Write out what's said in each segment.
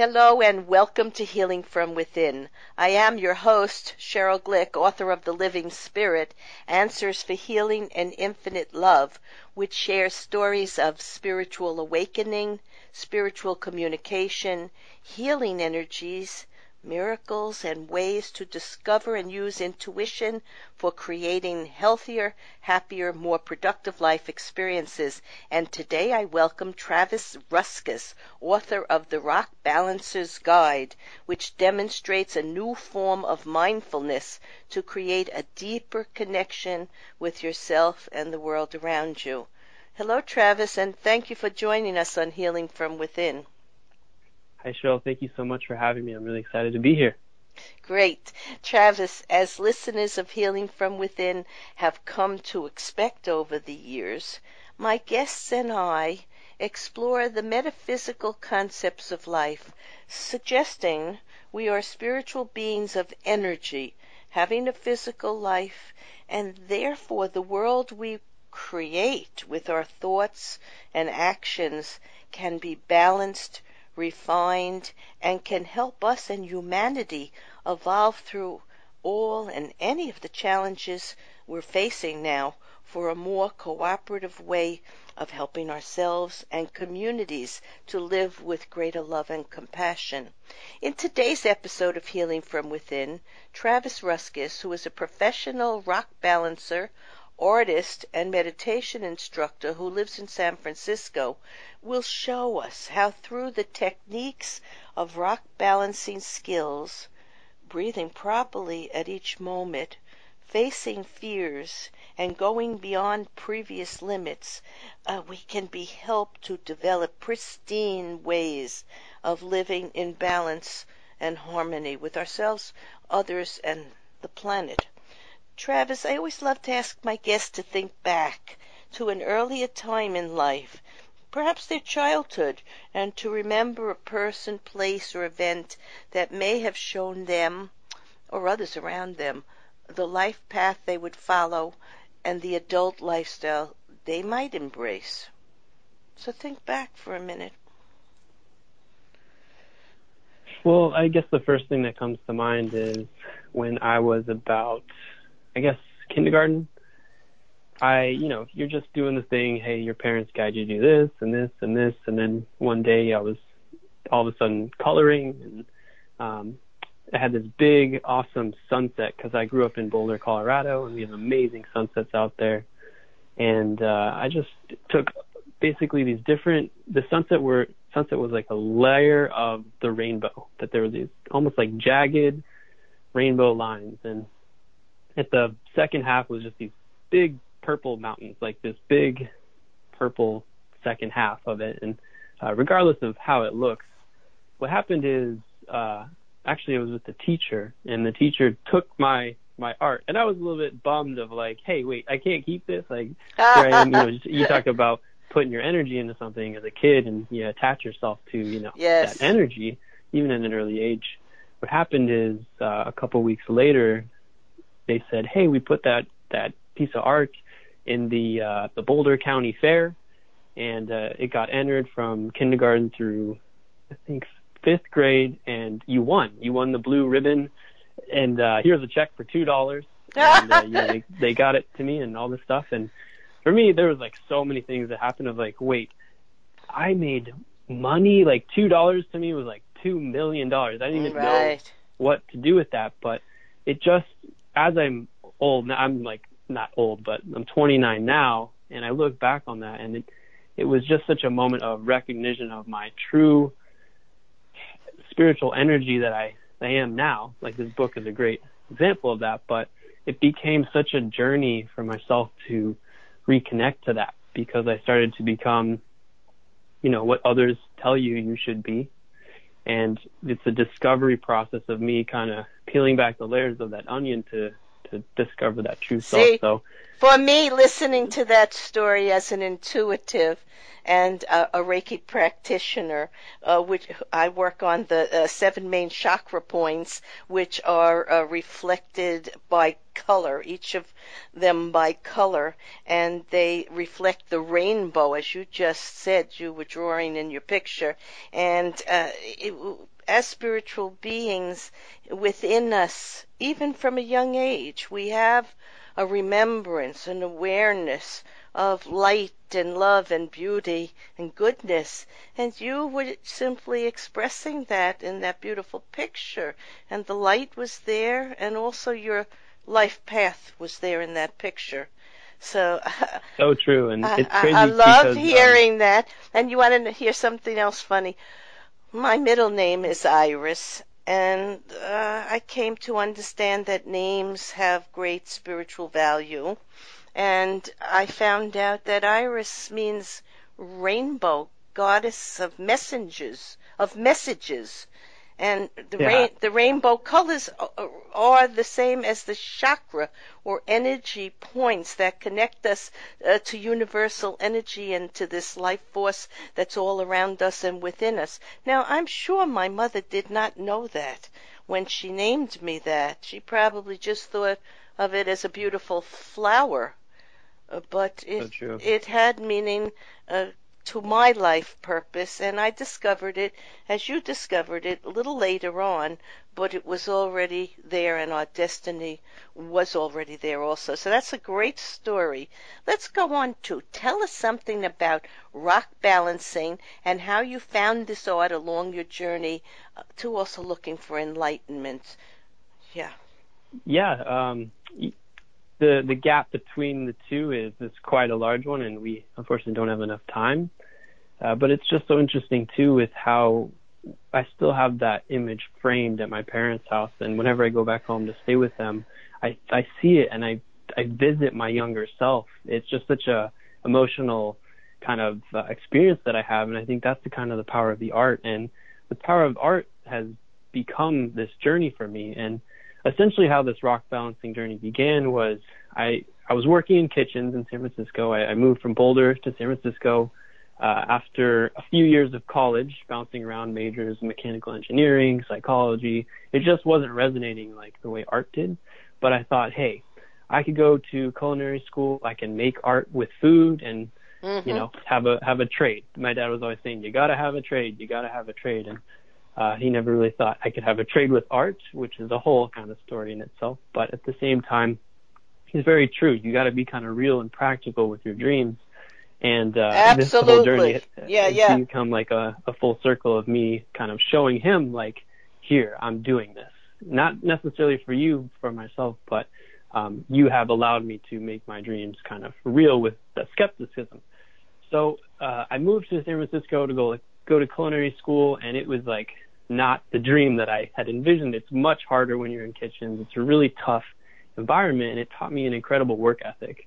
Hello and welcome to Healing from Within. I am your host, Cheryl Glick, author of The Living Spirit Answers for Healing and Infinite Love, which shares stories of spiritual awakening, spiritual communication, healing energies, miracles, and ways to discover and use intuition for creating healthier, happier, more productive life experiences. And today I welcome Travis Ruskus, author of The Rock Balancer's Guide, which demonstrates a new form of mindfulness to create a deeper connection with yourself and the world around you. Hello, Travis, and thank you for joining us on Healing from Within. Hi, Cheryl. Thank you so much for having me. I'm really excited to be here. Great. Travis, as listeners of Healing from Within have come to expect over the years, my guests and I explore the metaphysical concepts of life, suggesting we are spiritual beings of energy, having a physical life, and therefore the world we create with our thoughts and actions can be balanced refined, and can help us and humanity evolve through all and any of the challenges we're facing now for a more cooperative way of helping ourselves and communities to live with greater love and compassion. In today's episode of Healing from Within, Travis Ruskus, who is a professional rock balancer, artist and meditation instructor who lives in San Francisco, will show us how through the techniques of rock balancing skills, breathing properly at each moment, facing fears, and going beyond previous limits, uh, we can be helped to develop pristine ways of living in balance and harmony with ourselves, others, and the planet. Travis, I always love to ask my guests to think back to an earlier time in life, perhaps their childhood, and to remember a person, place, or event that may have shown them, or others around them, the life path they would follow and the adult lifestyle they might embrace. So think back for a minute. Well, I guess the first thing that comes to mind is when I was about I guess kindergarten. I, you know, you're just doing the thing. Hey, your parents guide you to do this and this and this, and then one day I was all of a sudden coloring, and um, I had this big, awesome sunset because I grew up in Boulder, Colorado, and we have amazing sunsets out there. And uh, I just took basically these different. The sunset were sunset was like a layer of the rainbow. That there were these almost like jagged rainbow lines, and at the second half was just these big purple mountains, like this big purple second half of it. And uh, regardless of how it looks, what happened is uh, actually I was with the teacher, and the teacher took my my art, and I was a little bit bummed of like, hey, wait, I can't keep this. Like, am. You know, you talk about putting your energy into something as a kid, and you attach yourself to you know yes. that energy, even at an early age. What happened is uh, a couple weeks later, they said, "Hey, we put that that piece of art in the uh, the Boulder County Fair, and uh, it got entered from kindergarten through I think fifth grade, and you won. You won the blue ribbon, and uh, here's a check for two dollars. and uh, know, they they got it to me and all this stuff. And for me, there was like so many things that happened. Of like, wait, I made money. Like two dollars to me was like two million dollars. I didn't even right. know what to do with that, but it just as I'm old, I'm like not old, but I'm 29 now, and I look back on that, and it it was just such a moment of recognition of my true spiritual energy that I I am now. Like this book is a great example of that, but it became such a journey for myself to reconnect to that because I started to become, you know, what others tell you you should be. And it's a discovery process of me kind of peeling back the layers of that onion to to discover that true See, self. So for me, listening to that story as an intuitive and uh, a Reiki practitioner, uh, which I work on the uh, seven main chakra points, which are uh, reflected by color, each of them by color, and they reflect the rainbow, as you just said you were drawing in your picture. And uh, it, as spiritual beings within us, even from a young age, we have a remembrance, an awareness of light and love and beauty and goodness. And you were simply expressing that in that beautiful picture. And the light was there, and also your life path was there in that picture. So, so true, and I, it's crazy I, I love because, um, hearing that. And you want to hear something else funny? My middle name is Iris, and uh, I came to understand that names have great spiritual value. And I found out that Iris means rainbow, goddess of messengers, of messages. And the, Yeah. rain, the rainbow colors are- the same as the chakra or energy points that connect us uh, to universal energy and to this life force that's all around us and within us. Now, I'm sure my mother did not know that when she named me that. She probably just thought of it as a beautiful flower. Uh, but it, it had meaning uh, to my life purpose, and I discovered it as you discovered it a little later on, but it was already there, and our destiny was already there also. So that's a great story. Let's go on to tell us something about rock balancing and how you found this art along your journey uh, to also looking for enlightenment. Yeah. yeah, um, the the gap between the two is is quite a large one, and we unfortunately don't have enough time. Uh, but it's just so interesting too with how I still have that image framed at my parents' house, and whenever I go back home to stay with them, I I see it and I I visit my younger self. It's just such a emotional kind of uh, experience that I have, and I think that's the kind of the power of the art. And the power of art has become this journey for me. And essentially, how this rock balancing journey began was I I was working in kitchens in San Francisco. I, I moved from Boulder to San Francisco uh, after a few years of college, bouncing around majors in mechanical engineering, psychology. It just wasn't resonating like the way art did. But I thought, hey, I could go to culinary school. I can make art with food and Mhm. you know have a have a trade. My dad was always saying, you got to have a trade. You got to have a trade. And uh, he never really thought I could have a trade with art, which is a whole kind of story in itself. But at the same time, he's very true. You got to be kind of real and practical with your dreams. And uh, this whole journey has, Yeah, yeah. become like a, a full circle of me kind of showing him like, here, I'm doing this. Not necessarily for you, for myself, but um, you have allowed me to make my dreams kind of real with the skepticism. So uh, I moved to San Francisco to go like, go to culinary school, and it was like not the dream that I had envisioned. It's much harder when you're in kitchens. It's a really tough environment, and it taught me an incredible work ethic.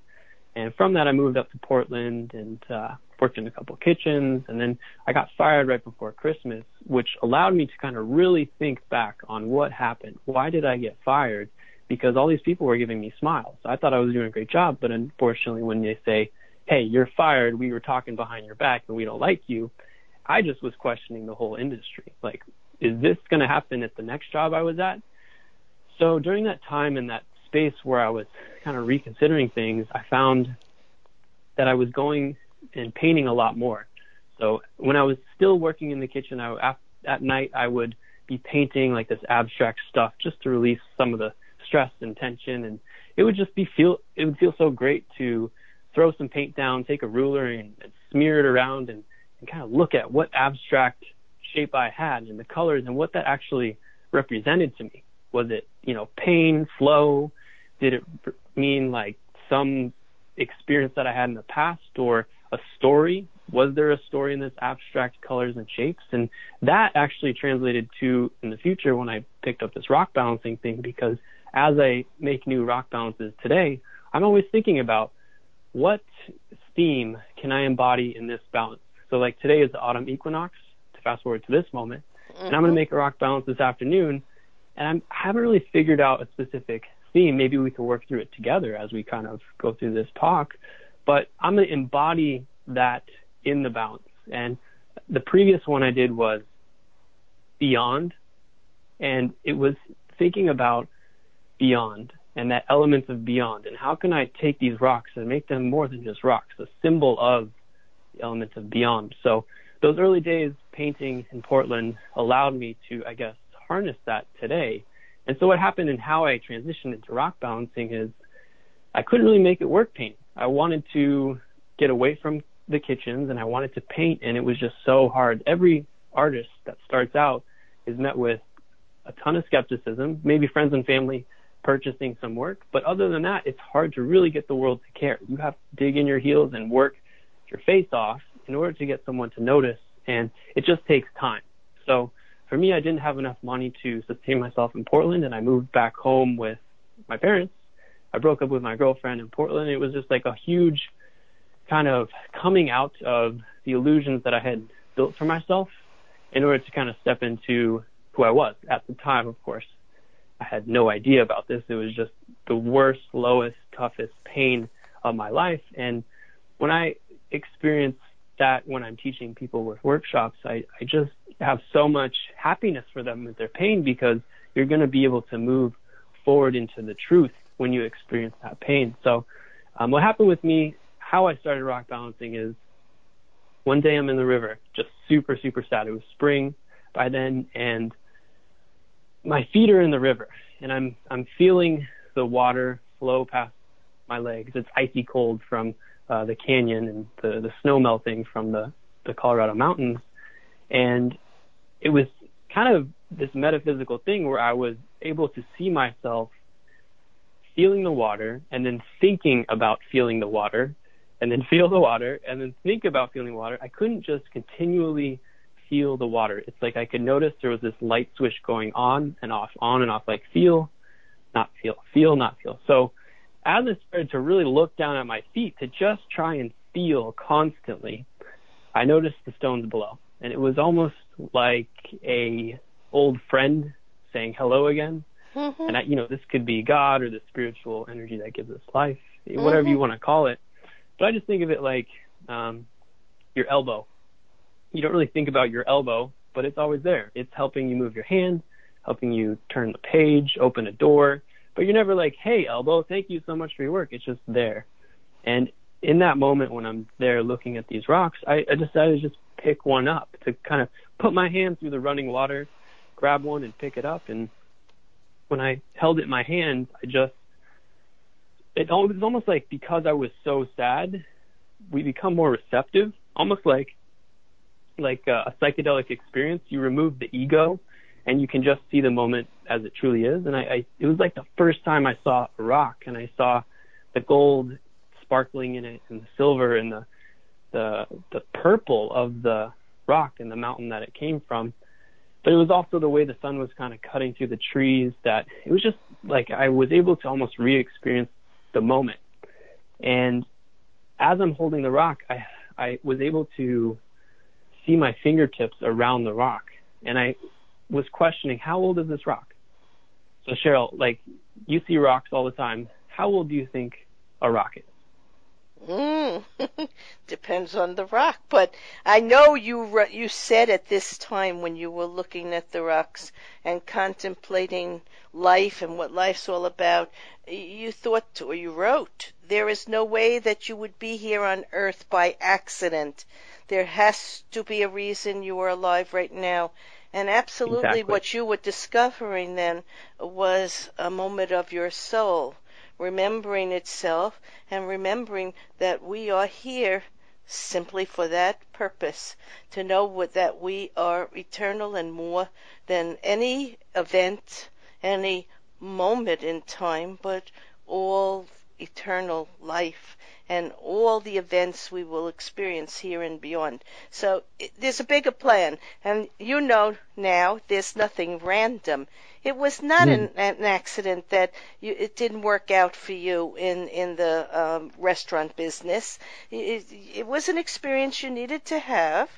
And from that, I moved up to Portland and uh, worked in a couple kitchens, and then I got fired right before Christmas, which allowed me to kind of really think back on what happened. Why did I get fired? Because all these people were giving me smiles. I thought I was doing a great job, but unfortunately, when they say, "Hey, you're fired. We were talking behind your back, and we don't like you," I just was questioning the whole industry. Like, is this going to happen at the next job I was at? So during that time in that space where I was kind of reconsidering things, I found that I was going and painting a lot more. So when I was still working in the kitchen, I, at, night I would be painting like this abstract stuff just to release some of the stress and tension, and it would just be feel it would feel so great to throw some paint down, take a ruler and, and smear it around, and, and kind of look at what abstract shape I had and the colors and what that actually represented to me. Was it you know pain, flow? Did it mean like some experience that I had in the past or a story? Was there a story in this abstract colors and shapes? And that actually translated to in the future when I picked up this rock balancing thing because as I make new rock balances today, I'm always thinking about what theme can I embody in this balance. So like today is the autumn equinox fast forward to this moment and I'm going to mm-hmm. make a rock balance this afternoon and I'm, I haven't really figured out a specific theme. Maybe we could work through it together as we kind of go through this talk. But I'm going to embody that in the balance. And the previous one I did was beyond, and it was thinking about beyond and that elements of beyond. And how can I take these rocks and make them more than just rocks, a symbol of the elements of beyond. So those early days painting in Portland allowed me to, I guess, harness that today. And so what happened and how I transitioned into rock balancing is I couldn't really make it work painting. I wanted to get away from the kitchens and I wanted to paint and it was just so hard. Every artist that starts out is met with a ton of skepticism, maybe friends and family purchasing some work, but other than that, it's hard to really get the world to care. You have to dig in your heels and work your face off in order to get someone to notice and it just takes time. So for me, I didn't have enough money to sustain myself in Portland and I moved back home with my parents. I broke up with my girlfriend in Portland. It was just like a huge kind of coming out of the illusions that I had built for myself in order to kind of step into who I was. At the time, of course, I had no idea about this. It was just the worst, lowest, toughest pain of my life. And when I experience that when I'm teaching people with workshops, I, I just have so much happiness for them with their pain because you're going to be able to move forward into the truth when you experience that pain. So, um, what happened with me, how I started rock balancing is one day I'm in the river, just super, super sad. It was spring by then, and my feet are in the river, and I'm I'm feeling the water flow past my legs. It's icy cold from Uh, the canyon and the the snow melting from the the Colorado mountains, and it was kind of this metaphysical thing where I was able to see myself feeling the water and then thinking about feeling the water and then feel the water and then think about feeling water. I couldn't just continually feel the water. It's like I could notice there was this light switch going on and off, on and off, like feel, not feel, feel, not feel. So as I started to really look down at my feet to just try and feel constantly, I noticed the stones below. And it was almost like a old friend saying hello again. Mm-hmm. And I, you know, this could be God or the spiritual energy that gives us life, whatever mm-hmm. you want to call it. But I just think of it like um, your elbow. You don't really think about your elbow, but it's always there. It's helping you move your hand, helping you turn the page, open a door. But you're never like, hey, elbow, thank you so much for your work. It's just there. And in that moment when I'm there looking at these rocks, I, I decided to just pick one up to kind of put my hand through the running water, grab one and pick it up. And when I held it in my hand, I just it was almost like because I was so sad, we become more receptive, almost like like a, a psychedelic experience. You remove the ego, and you can just see the moment as it truly is. And I, I it was like the first time I saw a rock, and I saw the gold sparkling in it, and the silver, and the the the purple of the rock and the mountain that it came from. But it was also the way the sun was kind of cutting through the trees that it was just like I was able to almost re-experience the moment. And as I'm holding the rock, I, I was able to see my fingertips around the rock. And I was questioning, how old is this rock? So Cheryl, like you see rocks all the time. How old do you think a rock is? Mm. Depends on the rock, but I know you you said at this time when you were looking at the rocks and contemplating life and what life's all about, you thought or you wrote, there is no way that you would be here on earth by accident. There has to be a reason you are alive right now. And absolutely exactly. what you were discovering then was a moment of your soul remembering itself and remembering that we are here simply for that purpose to know that we are eternal and more than any event, any moment in time, but all eternal life and all the events we will experience here and beyond. So it, there's a bigger plan, and you know now there's nothing random. It was not mm. an, an, accident that you, it didn't work out for you in in the um, restaurant business. It, it, was an experience you needed to have,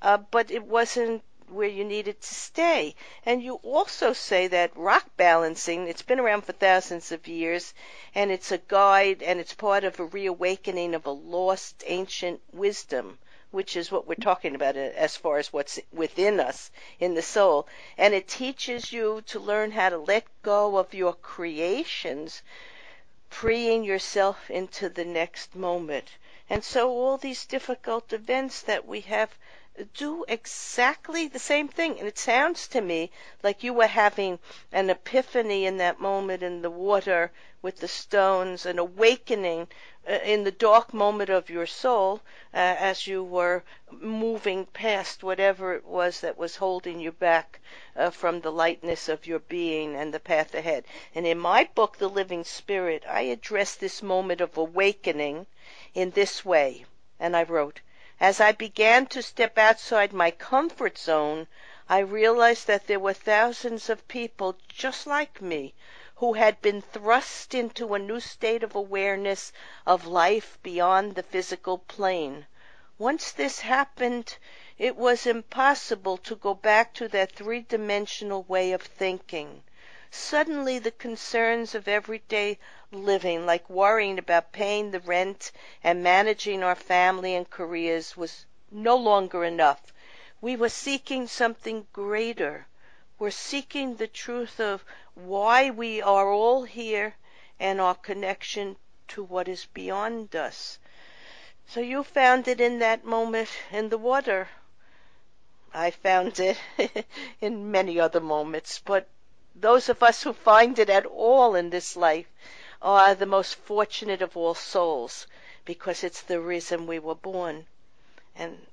uh, but it wasn't where you needed to stay. And you also say that rock balancing, it's been around for thousands of years, and it's a guide and it's part of a reawakening of a lost ancient wisdom, which is what we're talking about uh, as far as what's within us in the soul. And it teaches you to learn how to let go of your creations, freeing yourself into the next moment. And so all these difficult events that we have do exactly the same thing. And it sounds to me like you were having an epiphany in that moment in the water with the stones, an awakening uh, in the dark moment of your soul uh, as you were moving past whatever it was that was holding you back uh, from the lightness of your being and the path ahead. And in my book, The Living Spirit, I address this moment of awakening in this way. And I wrote, as I began to step outside my comfort zone, I realized that there were thousands of people just like me who had been thrust into a new state of awareness of life beyond the physical plane. Once this happened, it was impossible to go back to that three dimensional way of thinking. Suddenly, the concerns of everyday living, like worrying about paying the rent and managing our family and careers, was no longer enough. We were seeking something greater. We're seeking the truth of why we are all here and our connection to what is beyond us. So you found it in that moment in the water. I found it in many other moments, but those of us who find it at all in this life are the most fortunate of all souls because it's the reason we were born. And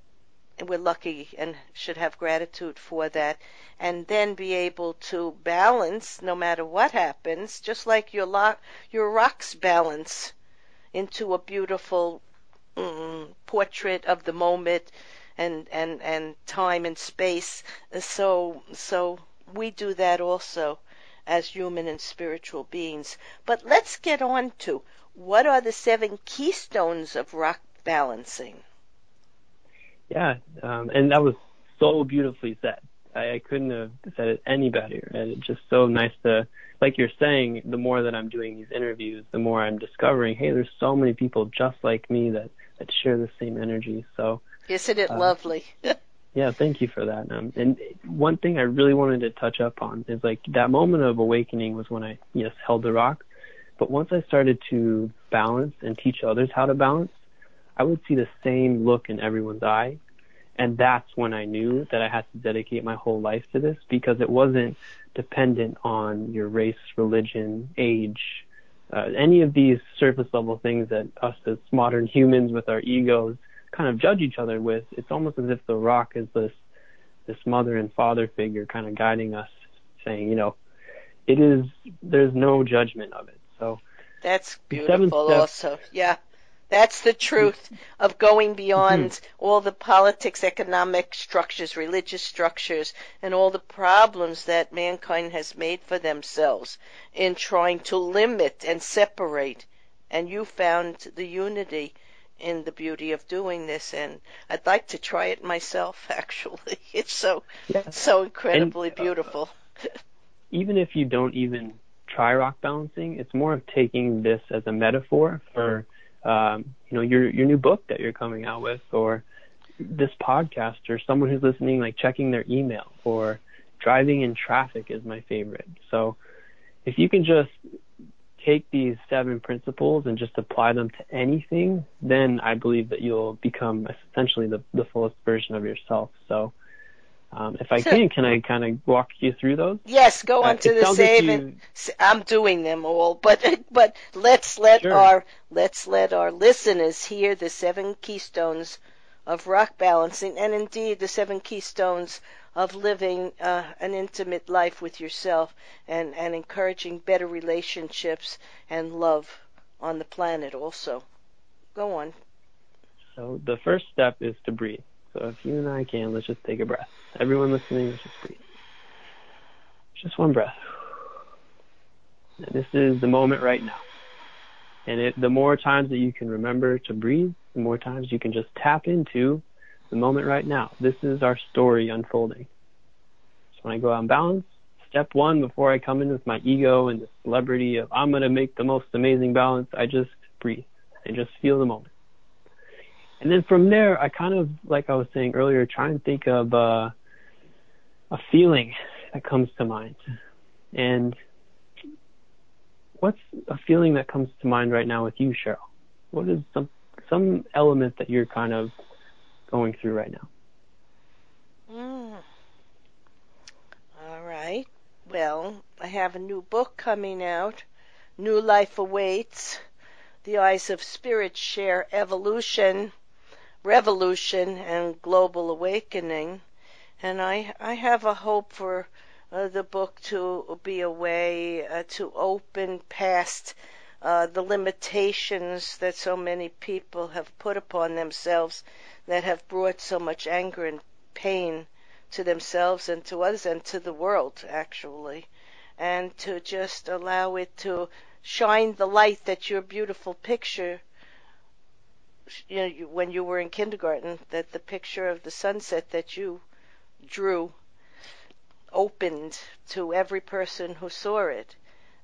we're lucky and should have gratitude for that. And then be able to balance no matter what happens just like your lo- your rocks balance into a beautiful mm, portrait of the moment and and and time and space. So so we do that also as human and spiritual beings but let's get on to what are the seven keystones of rock balancing yeah, um, and that was so beautifully said. I, I couldn't have said it any better. And it's just so nice to, like you're saying, the more that I'm doing these interviews, the more I'm discovering, hey, there's so many people just like me that that share the same energy. So isn't it uh, lovely? yeah, thank you for that. Um, and one thing I really wanted to touch up on is like that moment of awakening was when I yes held the rock, but once I started to balance and teach others how to balance, I would see the same look in everyone's eye. And that's when I knew that I had to dedicate my whole life to this because it wasn't dependent on your race, religion, age, uh, any of these surface level things that us as modern humans with our egos kind of judge each other with. It's almost as if the rock is this this mother and father figure kind of guiding us, saying, you know, it is there's no judgment of it. So that's beautiful. Also, yeah. That's the truth of going beyond mm-hmm. all the politics, economic structures, religious structures, and all the problems that mankind has made for themselves in trying to limit and separate. And you found the unity in the beauty of doing this and I'd like to try it myself actually. It's so yeah. so incredibly and, uh, beautiful. even if you don't even try rock balancing, it's more of taking this as a metaphor for um, you know your your new book that you're coming out with, or this podcast, or someone who's listening, like checking their email, or driving in traffic is my favorite. So if you can just take these seven principles and just apply them to anything, then I believe that you'll become essentially the, the fullest version of yourself. So um, if I can, can I kind of walk you through those? Yes, go on uh, to the save. You... I'm doing them all, but but let's let sure. our let's let our listeners hear the seven keystones of rock balancing, and indeed the seven keystones of living uh, an intimate life with yourself and and encouraging better relationships and love on the planet. Also, go on. So the first step is to breathe. So if you and I can, let's just take a breath. Everyone listening, let's just breathe. Just one breath. And this is the moment right now. And it, the more times that you can remember to breathe, the more times you can just tap into the moment right now. This is our story unfolding. So when I go out and balance, step one before I come in with my ego and the celebrity of I'm going to make the most amazing balance, I just breathe and just feel the moment. And then from there, I kind of, like I was saying earlier, try and think of uh, a feeling that comes to mind. And what's a feeling that comes to mind right now with you, Cheryl? What is some some element that you're kind of going through right now? Mm. All right. Well, I have a new book coming out. New Life Awaits. The Eyes of Spirit share evolution, revolution, and global awakening. And I, I have a hope for uh, the book to be a way uh, to open past uh, the limitations that so many people have put upon themselves that have brought so much anger and pain to themselves and to others and to the world, actually. And to just allow it to shine the light that your beautiful picture, you know, when you were in kindergarten, that the picture of the sunset that you drew opened to every person who saw it.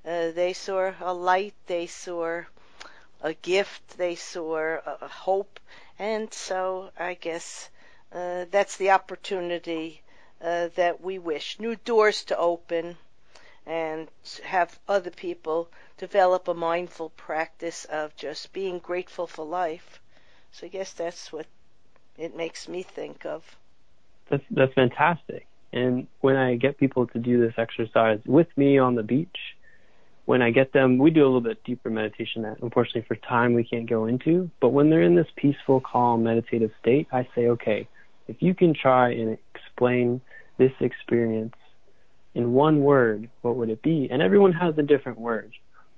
Uh, they saw a light, they saw a gift, they saw a hope, and so I guess uh, that's the opportunity uh, that we wish. New doors to open and have other people develop a mindful practice of just being grateful for life. So I guess that's what it makes me think of. That's that's fantastic. And when I get people to do this exercise with me on the beach, when I get them, we do a little bit deeper meditation that unfortunately for time we can't go into. But when they're in this peaceful, calm, meditative state, I say, okay, if you can try and explain this experience in one word, what would it be? And everyone has a different word.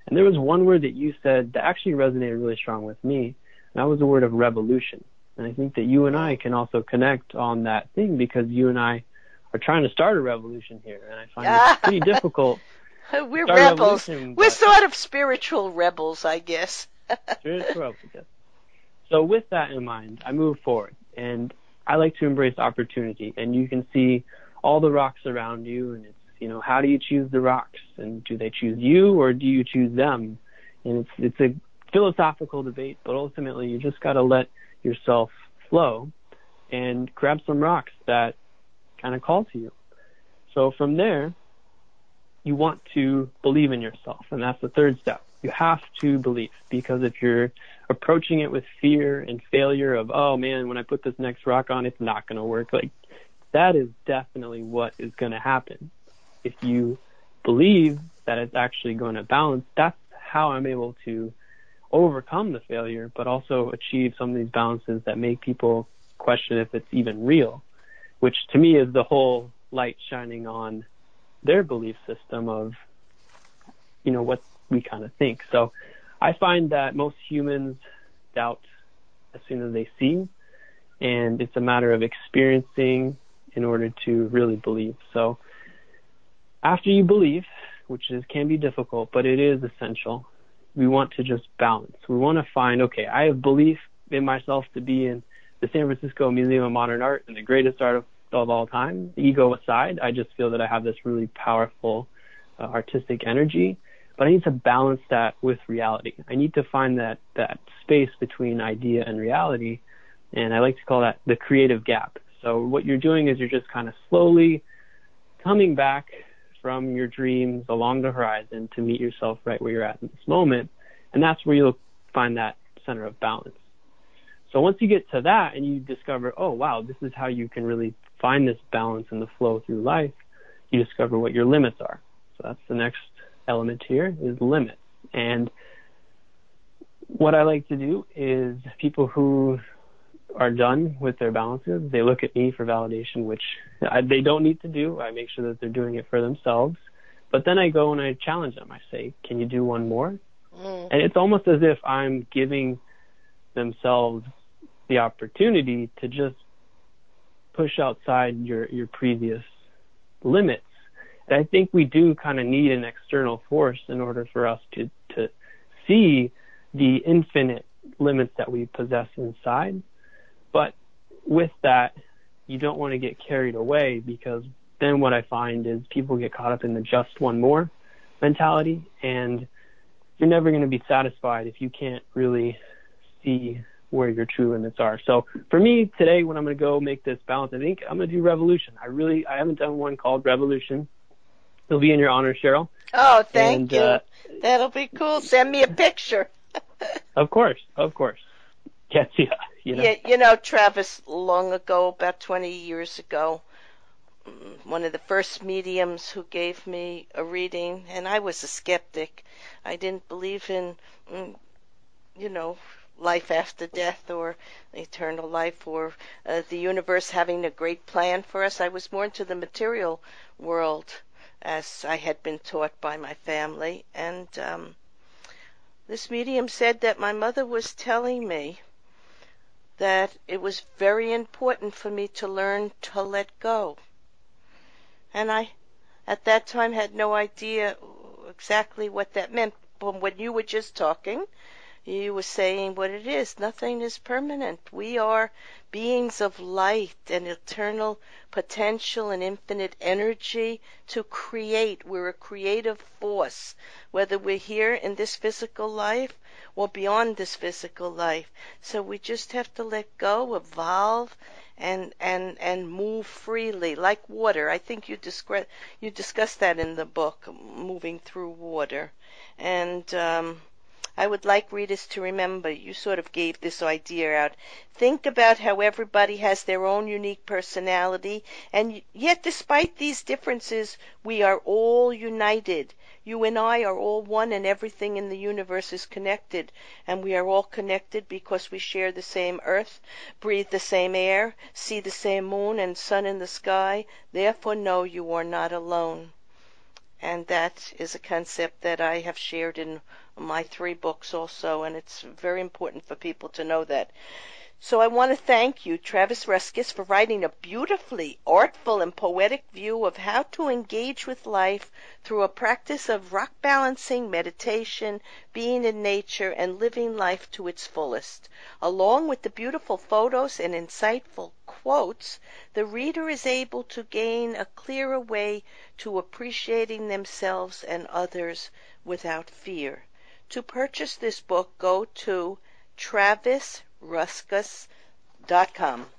And there was one word that you said that actually resonated really strong with me, and that was the word of revolution. And I think that you and I can also connect on that thing because you and I are trying to start a revolution here, and I find it pretty difficult. We're rebels. We're sort of spiritual rebels, I guess. spiritual rebels, yes. So with that in mind, I move forward, and I like to embrace opportunity. And you can see all the rocks around you, and it's you know how do you choose the rocks, and do they choose you or do you choose them? And it's it's a philosophical debate, but ultimately you just got to let yourself flow and grab some rocks that kind of call to you. So from there, you want to believe in yourself, and that's the third step. You have to believe because if you're approaching it with fear and failure of, oh man, when I put this next rock on, it's not going to work, like that is definitely what is going to happen. If you believe that it's actually going to balance, that's how I'm able to overcome the failure, but also achieve some of these balances that make people question if it's even real, which to me is the whole light shining on their belief system of, you know, what we kind of think. So I find that most humans doubt as soon as they see, and it's a matter of experiencing in order to really believe. So after you believe, which is can be difficult, but it is essential, we want to just balance. We want to find, okay, I have belief in myself to be in the San Francisco Museum of Modern Art and the greatest art of, of all time. Ego aside, I just feel that I have this really powerful uh, artistic energy, but I need to balance that with reality. I need to find that that space between idea and reality, and I like to call that the creative gap. So what you're doing is you're just kind of slowly coming back from your dreams along the horizon to meet yourself right where you're at in this moment. And that's where you'll find that center of balance. So once you get to that and you discover, oh wow, this is how you can really find this balance and the flow through life, you discover what your limits are. So that's the next element here is limits. And what I like to do is people who are done with their balances, they look at me for validation, which I, they don't need to do. I make sure that they're doing it for themselves. But then I go and I challenge them. I say, "Can you do one more?" Mm. And it's almost as if I'm giving themselves the opportunity to just push outside your your previous limits. And I think we do kind of need an external force in order for us to to see the infinite limits that we possess inside but with that, you don't want to get carried away because then what I find is people get caught up in the just one more mentality and you're never going to be satisfied if you can't really see where your true limits are. So for me today, when I'm going to go make this balance, I think I'm going to do Revolution. I really, I haven't done one called Revolution. It'll be in your honor, Cheryl. Oh, thank and, you. Uh, That'll be cool. Send me a picture. of course, of course. Yes, yeah. You know? Yeah, you know, Travis, long ago, about 20 years ago, one of the first mediums who gave me a reading, and I was a skeptic. I didn't believe in, mm, you know, life after death or eternal life or uh, the universe having a great plan for us. I was more into the material world as I had been taught by my family. And um, this medium said that my mother was telling me that it was very important for me to learn to let go. And I, at that time, had no idea exactly what that meant. But when you were just talking, you were saying what it is. Nothing is permanent. We are beings of light and eternal potential and infinite energy to create. We're a creative force, whether we're here in this physical life or beyond this physical life. So we just have to let go, evolve, and and and move freely like water. I think you discuss you discussed that in the book, moving through water, and um, I would like readers to remember you sort of gave this idea out. Think about how everybody has their own unique personality, and yet, despite these differences, we are all united. You and I are all one, and everything in the universe is connected. And we are all connected because we share the same earth, breathe the same air, see the same moon and sun in the sky. Therefore, know you are not alone. And that is a concept that I have shared in my three books also, and it's very important for people to know that. So I want to thank you, Travis Ruskus, for writing a beautifully artful and poetic view of how to engage with life through a practice of rock balancing, meditation, being in nature, and living life to its fullest. Along with the beautiful photos and insightful quotes, the reader is able to gain a clearer way to appreciating themselves and others without fear. To purchase this book, go to travisruskus.com.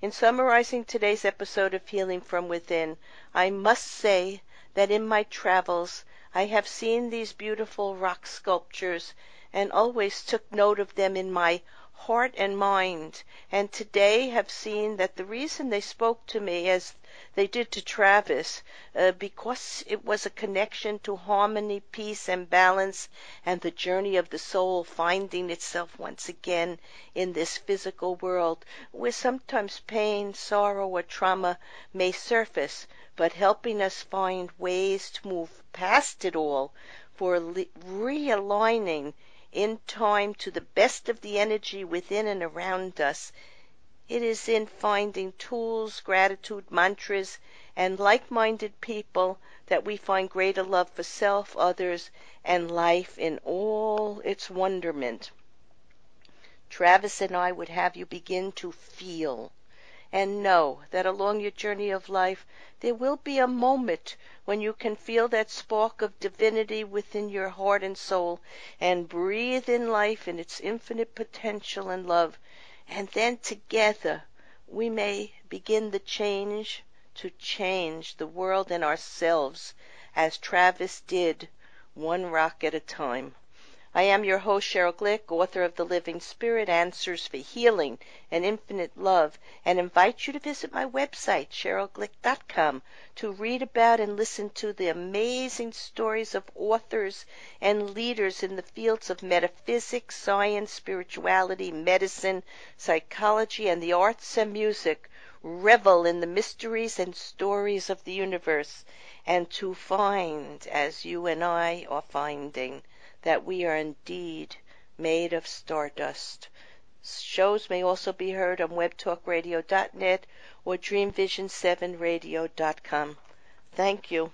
In summarizing today's episode of Healing from Within, I must say that in my travels I have seen these beautiful rock sculptures and always took note of them in my heart and mind, and today have seen that the reason they spoke to me as they did to Travis, uh, because it was a connection to harmony, peace, and balance, and the journey of the soul finding itself once again in this physical world, where sometimes pain, sorrow, or trauma may surface, but helping us find ways to move past it all for realigning in time to the best of the energy within and around us it is in finding tools, gratitude, mantras, and like minded people that we find greater love for self, others, and life in all its wonderment. Travis and I would have you begin to feel and know that along your journey of life there will be a moment when you can feel that spark of divinity within your heart and soul and breathe in life in its infinite potential and love and then together we may begin the change to change the world and ourselves as Travis did, one rock at a time. I am your host, Cheryl Glick, author of The Living Spirit Answers for Healing and Infinite Love, and invite you to visit my website, CherylGlick.com, to read about and listen to the amazing stories of authors and leaders in the fields of metaphysics, science, spirituality, medicine, psychology, and the arts and music. Revel in the mysteries and stories of the universe, and to find, as you and I are finding, that we are indeed made of stardust. Shows may also be heard on webtalkradio.net or dreamvision7radio.com. Thank you.